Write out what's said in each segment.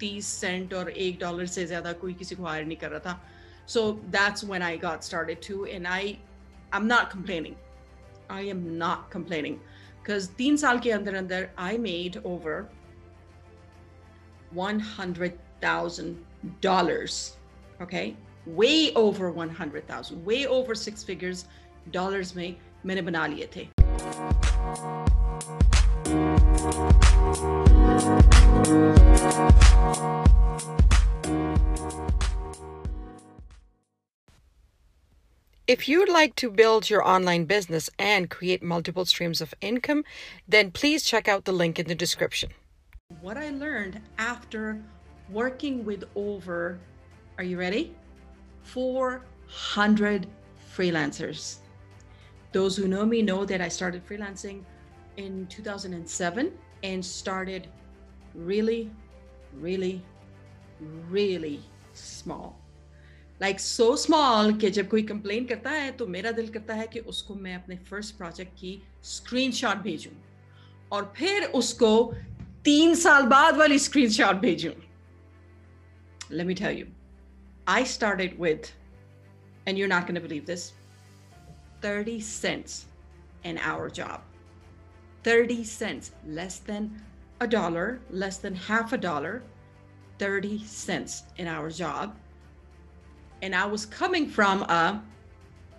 तीस सेंट और एक डॉलर से ज़्यादा कोई किसी को हायर नहीं कर रहा था। So that's when I got started to and I I am not complaining I am not complaining because तीन साल के अंदर अंदर I made over one hundred thousand dollars okay way over one hundred thousand way over six figures dollars में मैंने बना लिए थे। If you'd like to build your online business and create multiple streams of income, then please check out the link in the description. What I learned after working with over, are you ready? 400 freelancers. Those who know me know that I started freelancing in 2007 and started really, really, really small. Like so small कि जब कोई complain करता है तो मेरा दिल करता है कि उसको मैं अपने फ़र्स्ट प्रोजेक्ट की स्क्रीनशॉट भेजूं और फिर उसको तीन साल बाद वाली स्क्रीनशॉट भेजूं me tell you i started with and you're not going to believe this 30 cents an hour job 30 cents less than a dollar less than half a dollar 30 cents an hour job and I was coming from a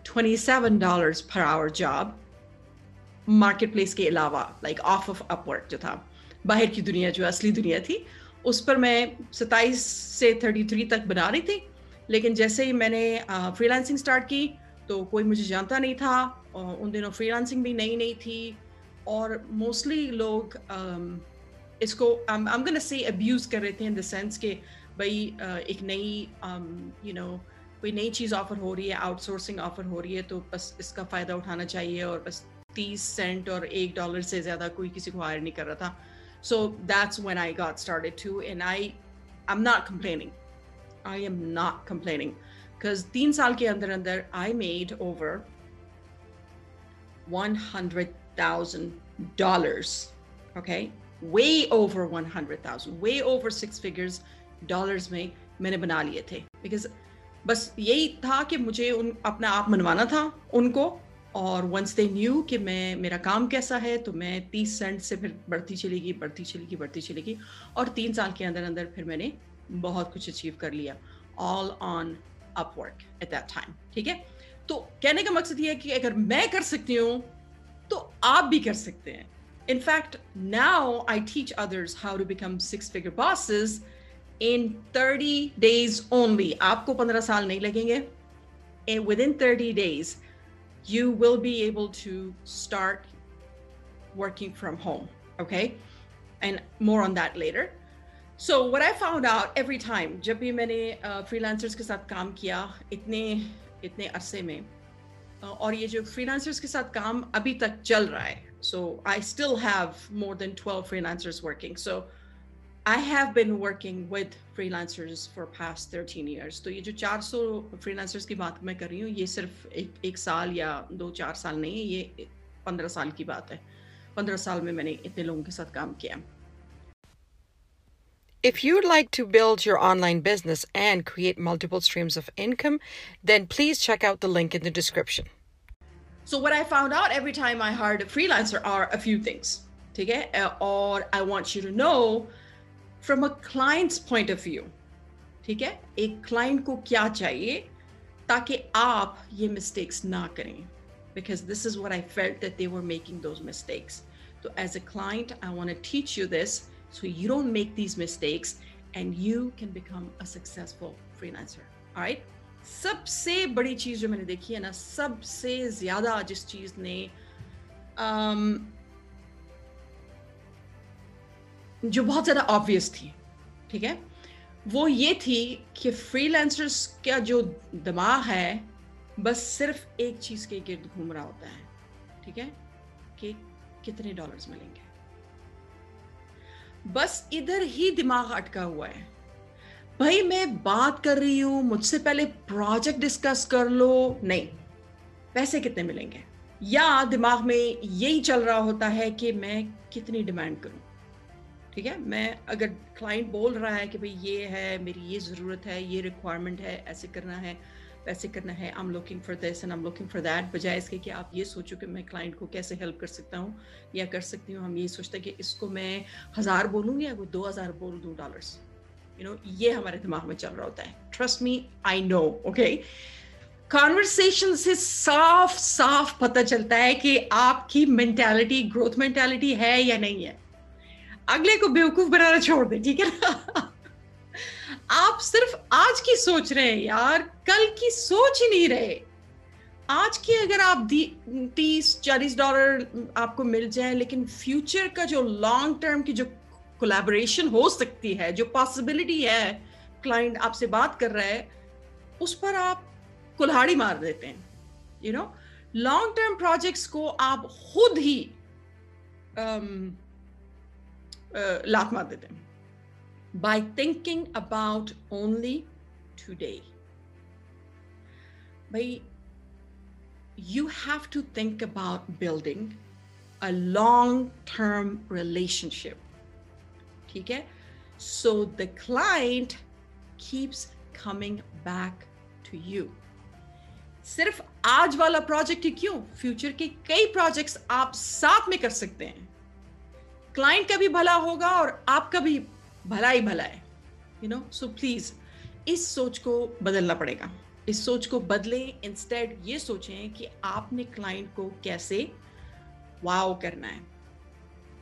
$27 per hour job marketplace के अलावा like off of Upwork जो था बाहर की दुनिया जो असली दुनिया थी उस पर मैं 27 से 33 तक बना रही थी। लेकिन जैसे ही मैंने फ्रीलांसिंग स्टार्ट की तो कोई मुझे जानता नहीं था और उन दिनों फ्रीलांसिंग भी नई नई थी और मोस्टली लोग um, इसको आई एम गोना से अब्यूज कर रहे थे इन द सेंस के भाई एक नई यू नो कोई नई चीज़ ऑफ़र हो रही है आउटसोर्सिंग ऑफ़र हो रही है तो बस इसका फ़ायदा उठाना चाहिए और बस तीस सेंट और एक डॉलर से ज़्यादा कोई किसी को हायर नहीं कर रहा था। So that's when I got started to and I I am not complaining I am not complaining because तीन साल के अंदर अंदर I made over one hundred thousand dollars over one hundred thousand way over six figures dollars में मैंने बना लिए थे। बिकॉज़ बस यही था कि मुझे उन, अपना आप मनवाना था उनको, और वंस दे न्यू कि मैं, मेरा काम कैसा है तो मैं तीस सेंट से फिर बढ़ती चलेगी बढ़ती चलेगी बढ़ती चलेगी, और तीन साल के अंदर अंदर फिर मैंने बहुत कुछ अचीव कर लिया। All on Upwork at that time ठीक है? तो कहने का मकसद ये है कि अगर मैं कर सकती हूँ तो आप भी कर सकते हैं। In fact now I teach others how to become six figure bosses in 30 days only. aapko 15 saal nahi lagenge and within 30 days you will be able to start working from home okay? And more on that later. So what i found out every time jab bhi maine freelancers ke sath kaam kiya itne itne arse mein uh, aur ye jo freelancers ke sath kaam abhi tak chal raha hai so i still have more than 12 freelancers working. So I have been working with freelancers for past 13 years. तो ये जो 400 freelancers की बात मैं कर रही हूँ ये सिर्फ एक, एक साल या दो चार साल नहीं है ये 15 साल की बात है 15 साल में मैंने इतने लोगों के साथ काम किया If you'd like to build your online business and create multiple streams of income, then please check out the link in the description. So what I found out every time I hired a freelancer are a few things. ठीक है? Or I want you to know from a client's point of view ठीक है एक client को क्या चाहिए ताकि आप ये मिस्टेक्स ना करें is what I felt that they were making those mistakes. So as a client, I want to teach you this so you don't make these mistakes and you can become a successful freelancer. All right? सबसे बड़ी चीज़ जो मैंने देखी है ना सबसे ज़्यादा जिस चीज़ ने um, जो बहुत ज़्यादा ऑब्वियस थी, ठीक है? वो ये थी कि फ्रीलांसर्स का जो दिमाग है, बस सिर्फ़ एक चीज़ के गिर्द घूम रहा होता है, ठीक है? कि कितने डॉलर्स मिलेंगे। बस इधर ही दिमाग अटका हुआ है। भाई, मैं बात कर रही हूँ, मुझसे पहले प्रोजेक्ट डिस्कस कर लो। नहीं, पैसे कितने मिलेंगे? या दिमाग में यही चल रहा होता है कि मैं कितनी डिमांड करूँ? ठीक है? मैं अगर क्लाइंट बोल रहा है कि भाई ये है, मेरी ये ज़रूरत है, ये रिक्वायरमेंट है, ऐसे करना है, वैसे करना है I am looking for this and I am looking for that बजाय इसके कि आप ये सोचो कि मैं क्लाइंट को कैसे हेल्प कर सकता हूँ या कर सकती हूँ। हम ये सोचते हैं कि इसको मैं हज़ार बोलूँ या वो दो हज़ार बोल, दूँ डॉलर्स यू नो ये हमारे दिमाग में चल रहा होता है। Trust me I know okay conversation से साफ़ साफ़ पता चलता है कि आपकी मेंटालिटी ग्रोथ मेंटालिटी है या नहीं है। अगले को बेवकूफ़ बनाना छोड़ दे ठीक है ना? आप सिर्फ़ आज की सोच रहे हैं यार कल की सोच ही नहीं रहे। आज की अगर आप तीस चालीस डॉलर आपको मिल जाए लेकिन फ्यूचर का जो लॉन्ग टर्म की जो कोलैबोरेशन हो सकती है जो पॉसिबिलिटी है क्लाइंट आपसे बात कर रहा है उस पर आप कुल्हाड़ी मार देते हैं you know long term projects को आप खुद ही um, लात मार देते हैं by thinking about only today. By you have to think about building a long-term relationship. Okay? So the client keeps coming back to you. सिर्फ आज वाला प्रोजेक्ट ही क्यों फ्यूचर के कई प्रोजेक्ट्स आप साथ में कर सकते हैं क्लाइंट का भी भला होगा और आपका भी भला ही भला है यू नो सो प्लीज़ इस सोच को बदलना पड़ेगा। इस सोच को बदले इंस्टेड ये सोचें कि आपने क्लाइंट को कैसे वाव करना है।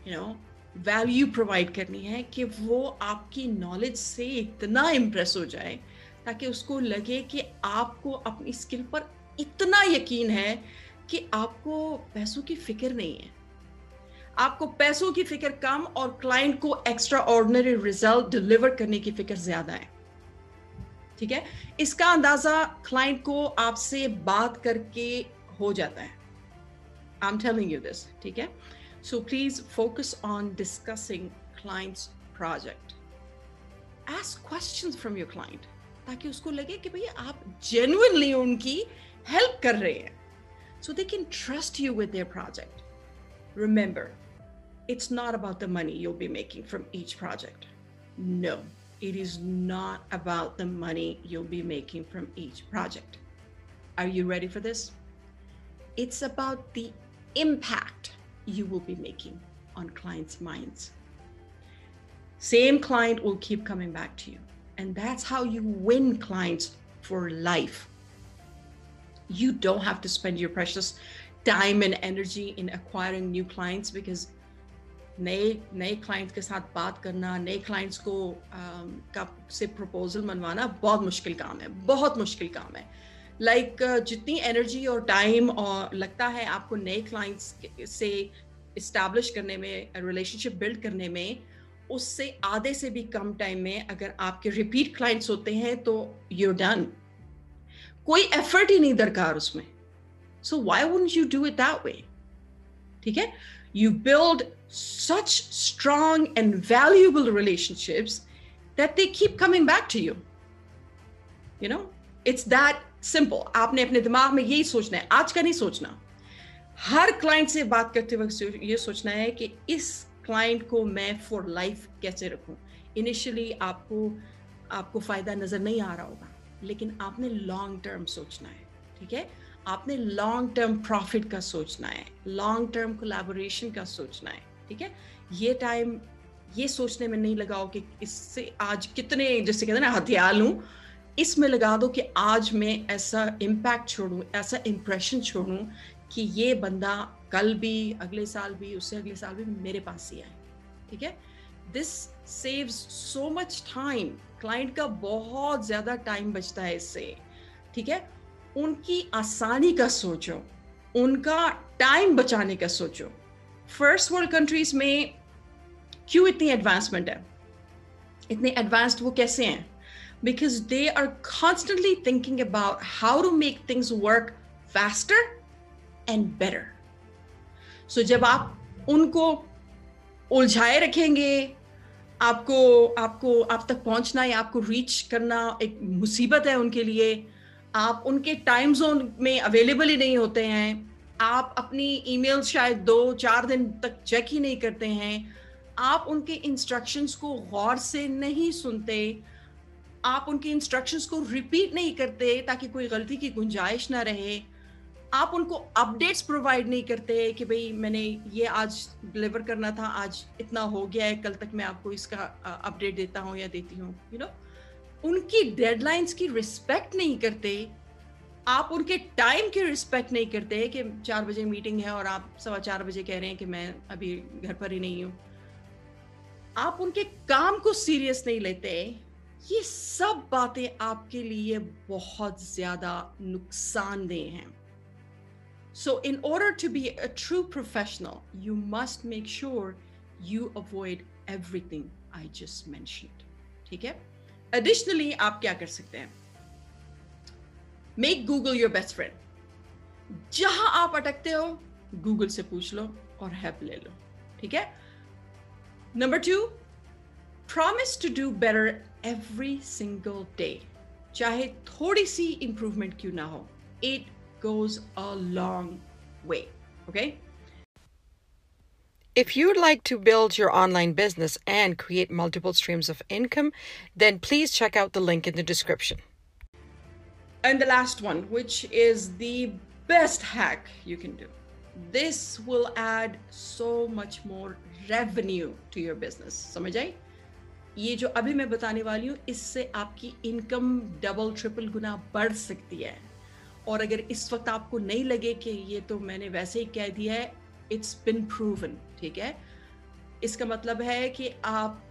यू नो वैल्यू प्रोवाइड करनी है कि वो आपकी नॉलेज से इतना इम्प्रेस हो जाए, ताकि उसको लगे कि आपको अपनी स्किल पर इतना यकीन है कि आपको पैसों की फ़िक्र नहीं है। आपको पैसों की फ़िक्र कम और क्लाइंट को एक्स्ट्रा ऑर्डनरी रिज़ल्ट डिलीवर करने की फ़िक्र ज़्यादा है। ठीक है? इसका अंदाज़ा क्लाइंट को आपसे बात करके हो जाता है। I am telling you this ठीक है? So please focus on discussing client's project ask questions from your client ताकि उसको लगे कि भैया आप जेन्युइनली उनकी हेल्प कर रहे हैं। So they can trust you with their project. Remember, it's not about the money you'll be making from each project. No, it is not about the money you'll be making from each project. Are you ready for this? It's about the impact you will be making on clients' minds. Same client will keep coming back to you. And that's how you win clients for life. You don't have to spend your precious time and energy in acquiring new clients because नए नए clients के साथ बात करना नए clients को का से प्रपोजल मनवाना बहुत मुश्किल काम है बहुत मुश्किल काम है। लाइक like, जितनी एनर्जी और टाइम और लगता है आपको नए क्लाइंट्स से इस्टेब्लिश करने में रिलेशनशिप बिल्ड करने में उससे आधे से भी कम टाइम में अगर आपके रिपीट क्लाइंट्स होते हैं तो यूर डन कोई एफर्ट ही नहीं दरकार उसमें। So why would you do it that way ठीक है? You build such strong and valuable relationships that they keep coming back to you. You know, it's that simple. आपने अपने दिमाग में यही सोचना है, आज का नहीं सोचना। हर क्लाइंट से बात करते वक्त ये सोचना है कि इस क्लाइंट को मैं फॉर लाइफ कैसे रखूँ? इनिशियली आपको आपको फ़ायदा नज़र नहीं आ रहा होगा, लेकिन आपने लॉन्ग टर्म सोचना है, ठीक है? आपने लॉन्ग टर्म प्रॉफिट का सोचना है लॉन्ग टर्म कोलैबोरेशन का सोचना है। ठीक है? ये टाइम ये सोचने में नहीं लगाओ कि इससे आज कितने, जैसे कहते हैं ना, हथियार लूँ। इसमें लगा दो कि आज मैं ऐसा इम्पैक्ट छोड़ूं, ऐसा इम्प्रेशन छोड़ूं कि ये बंदा कल भी, अगले साल भी, उससे अगले साल भी मेरे पास ही आए, ठीक है? This saves so much time client का बहुत ज़्यादा टाइम बचता है इससे, ठीक है? उनकी आसानी का सोचो, उनका टाइम बचाने का सोचो। फ़र्स्ट वर्ल्ड कंट्रीज़ में क्यों इतनी एडवांसमेंट है? इतने एडवांस्ड वो कैसे हैं? Because they are constantly thinking about how to make things work faster and better so जब आप उनको उलझाए रखेंगे, आपको आपको, आप तक पहुँचना या आपको रीच करना एक मुसीबत है उनके लिए, आप उनके टाइम जोन में अवेलेबल ही नहीं होते हैं। आप अपनी ईमेल शायद दो, चार दिन तक चेक ही नहीं करते हैं। आप उनके इंस्ट्रक्शंस को गौर से नहीं सुनते। आप उनके इंस्ट्रक्शंस को रिपीट नहीं करते ताकि कोई गलती की गुंजाइश ना रहे। आप उनको अपडेट्स प्रोवाइड नहीं करते कि भाई मैंने ये आज डिलीवर करना था, आज इतना हो गया है, कल तक मैं आपको इसका अपडेट देता हूँ या देती हूँ यू नो उनकी डेडलाइंस की रिस्पेक्ट नहीं करते। आप उनके टाइम की रिस्पेक्ट नहीं करते हैं कि चार बजे मीटिंग है और आप सवा चार बजे कह रहे हैं कि मैं अभी घर पर ही नहीं हूँ। आप उनके काम को सीरियस नहीं लेते ये सब बातें आपके लिए बहुत ज़्यादा नुकसानदेह हैं। So, in order to be a true professional, you must make sure you avoid everything I just mentioned. ठीक है? Additionally, आप क्या कर सकते हैं? Make Google your best friend. जहां आप अटकते हो Google से पूछ लो और हेल्प ले लो ठीक है number two promise to do better every single day चाहे थोड़ी सी इंप्रूवमेंट क्यों ना हो it goes a long way. Okay? If you'd like to build your online business and create multiple streams of income, then please check out the link in the description. And the last one, which is the best hack you can do. This will add so much more revenue to your business. समझ आई ये जो अभी मैं बताने वाली हूँ इससे आपकी इनकम डबल ट्रिपल गुना बढ़ सकती है और अगर इस वक्त आपको नहीं लगे कि ये तो मैंने वैसे ही कह दिया है इट्स बिन प्रूवन ठीक है इसका मतलब है कि आप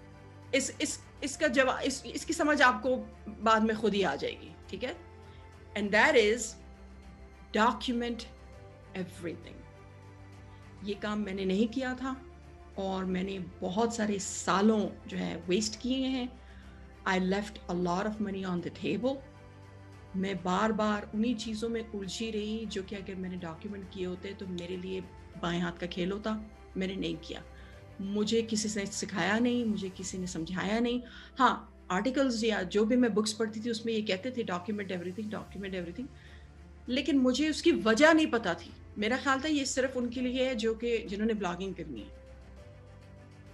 इस इस इसका जवाब इस, इसकी समझ आपको बाद में खुद ही आ जाएगी ठीक है and that is document everything ये काम मैंने नहीं किया था और मैंने बहुत सारे सालों जो है वेस्ट किए हैं। I left a lot of money on the table मैं बार बार उन्हीं चीज़ों में उलझी रही जो कि अगर मैंने डॉक्यूमेंट किए होते तो मेरे लिए बाएँ हाथ का खेल होता। मैंने नहीं किया। मुझे किसी ने सिखाया नहीं, मुझे किसी ने समझाया नहीं। हाँ आर्टिकल्स या जो भी मैं बुक्स पढ़ती थी, उसमें ये कहते थे डॉक्यूमेंट एवरीथिंग डॉक्यूमेंट एवरीथिंग लेकिन मुझे उसकी वजह नहीं पता थी। मेरा ख्याल था ये सिर्फ़ उनके लिए है, जो कि जिन्होंने ब्लॉगिंग करनी है।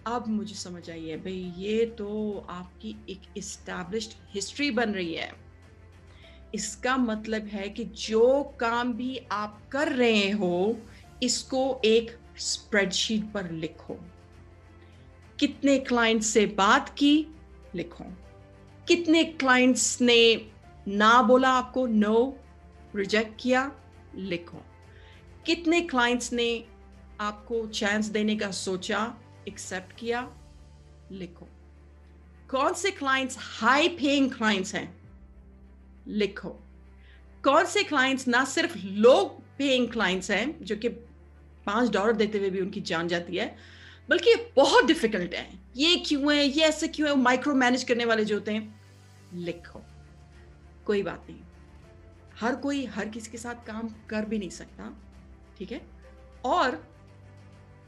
अब मुझे समझ आई है, भाई, ये तो आपकी एक इस्टेब्लिश्ड हिस्ट्री बन रही है। इसका मतलब है कि जो काम भी आप कर रहे हो, इसको एक स्प्रेडशीट पर लिखो। कितने क्लाइंट से बात की, लिखो। कितने क्लाइंट्स ने ना बोला आपको नो रिजेक्ट किया, लिखो। कितने क्लाइंट्स ने आपको चांस देने का सोचा एक्सेप्ट किया, लिखो। कौन से क्लाइंट्स हाई पेइंग क्लाइंट्स हैं? लिखो। कौन से क्लाइंट्स ना सिर्फ़ लो पेइंग क्लाइंट्स हैं, जो कि पाँच डॉलर देते हुए भी उनकी जान जाती है बल्कि ये बहुत डिफ़िकल्ट है। ये क्यों है? ये ऐसे क्यों है? माइक्रो मैनेज करने वाले जो होते हैं लिखो। कोई बात नहीं। हर कोई हर किसी के साथ काम कर भी नहीं सकता ठीक है? और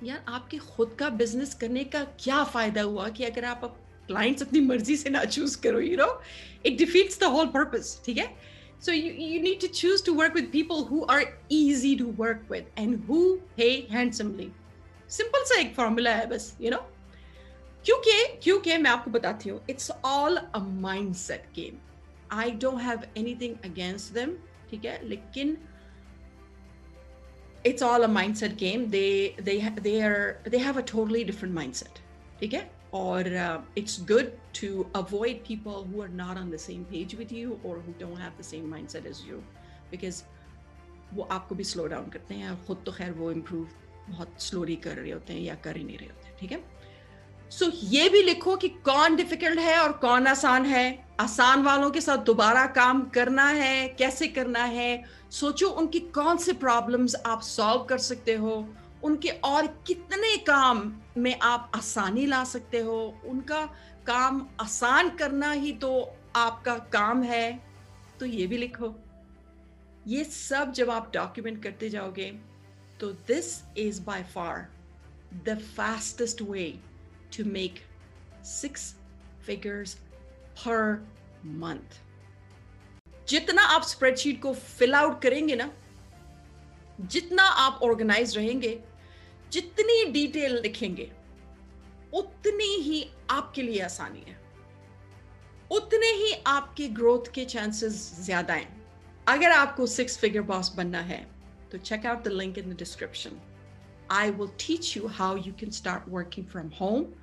यार आपके खुद का बिज़नेस करने का क्या फ़ायदा हुआ कि अगर आप क्लाइंट्स अपनी मर्ज़ी से ना चूज़ करो you know it defeats the whole purpose ठीक है? So you, you need to choose to work with people who are easy to work with and who pay. Simple सा एक फॉर्मूला है बस यू नो क्योंकि क्योंकि मैं आपको बताती हूँ it's all a mindset game I don't have anything against them ठीक है? लेकिन it's all a mindset game they they are they have a totally different mindset ठीक है? और it's good to avoid people who are not on the same page with you और who don't have the same mindset is you because वो आपको भी slow down करते हैं, खुद तो खैर वो इम्प्रूव बहुत स्लोली कर रहे होते हैं या कर ही नहीं रहे होते ठीक है? सो so, ये भी लिखो कि कौन डिफ़िकल्ट है और कौन आसान है। आसान वालों के साथ दोबारा काम करना है कैसे करना है? सोचो उनकी कौन से प्रॉब्लम्स आप सॉल्व कर सकते हो? उनके और कितने काम में आप आसानी ला सकते हो? उनका काम आसान करना ही तो आपका काम है। तो ये भी लिखो। ये सब जब आप डॉक्यूमेंट करते जाओगे तो this is by far the fastest way to make six figures per month जितना आप स्प्रेडशीट को फिल आउट करेंगे ना, जितना आप ऑर्गेनाइज रहेंगे, जितनी डिटेल लिखेंगे, उतनी ही आपके लिए आसानी है। उतने ही आपके ग्रोथ के चांसेस ज़्यादा हैं। अगर आपको सिक्स फिगर बॉस बनना है So check out the link in the description. I will teach you how you can start working from home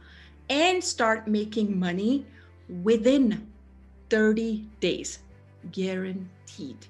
and start making money within 30 days, guaranteed.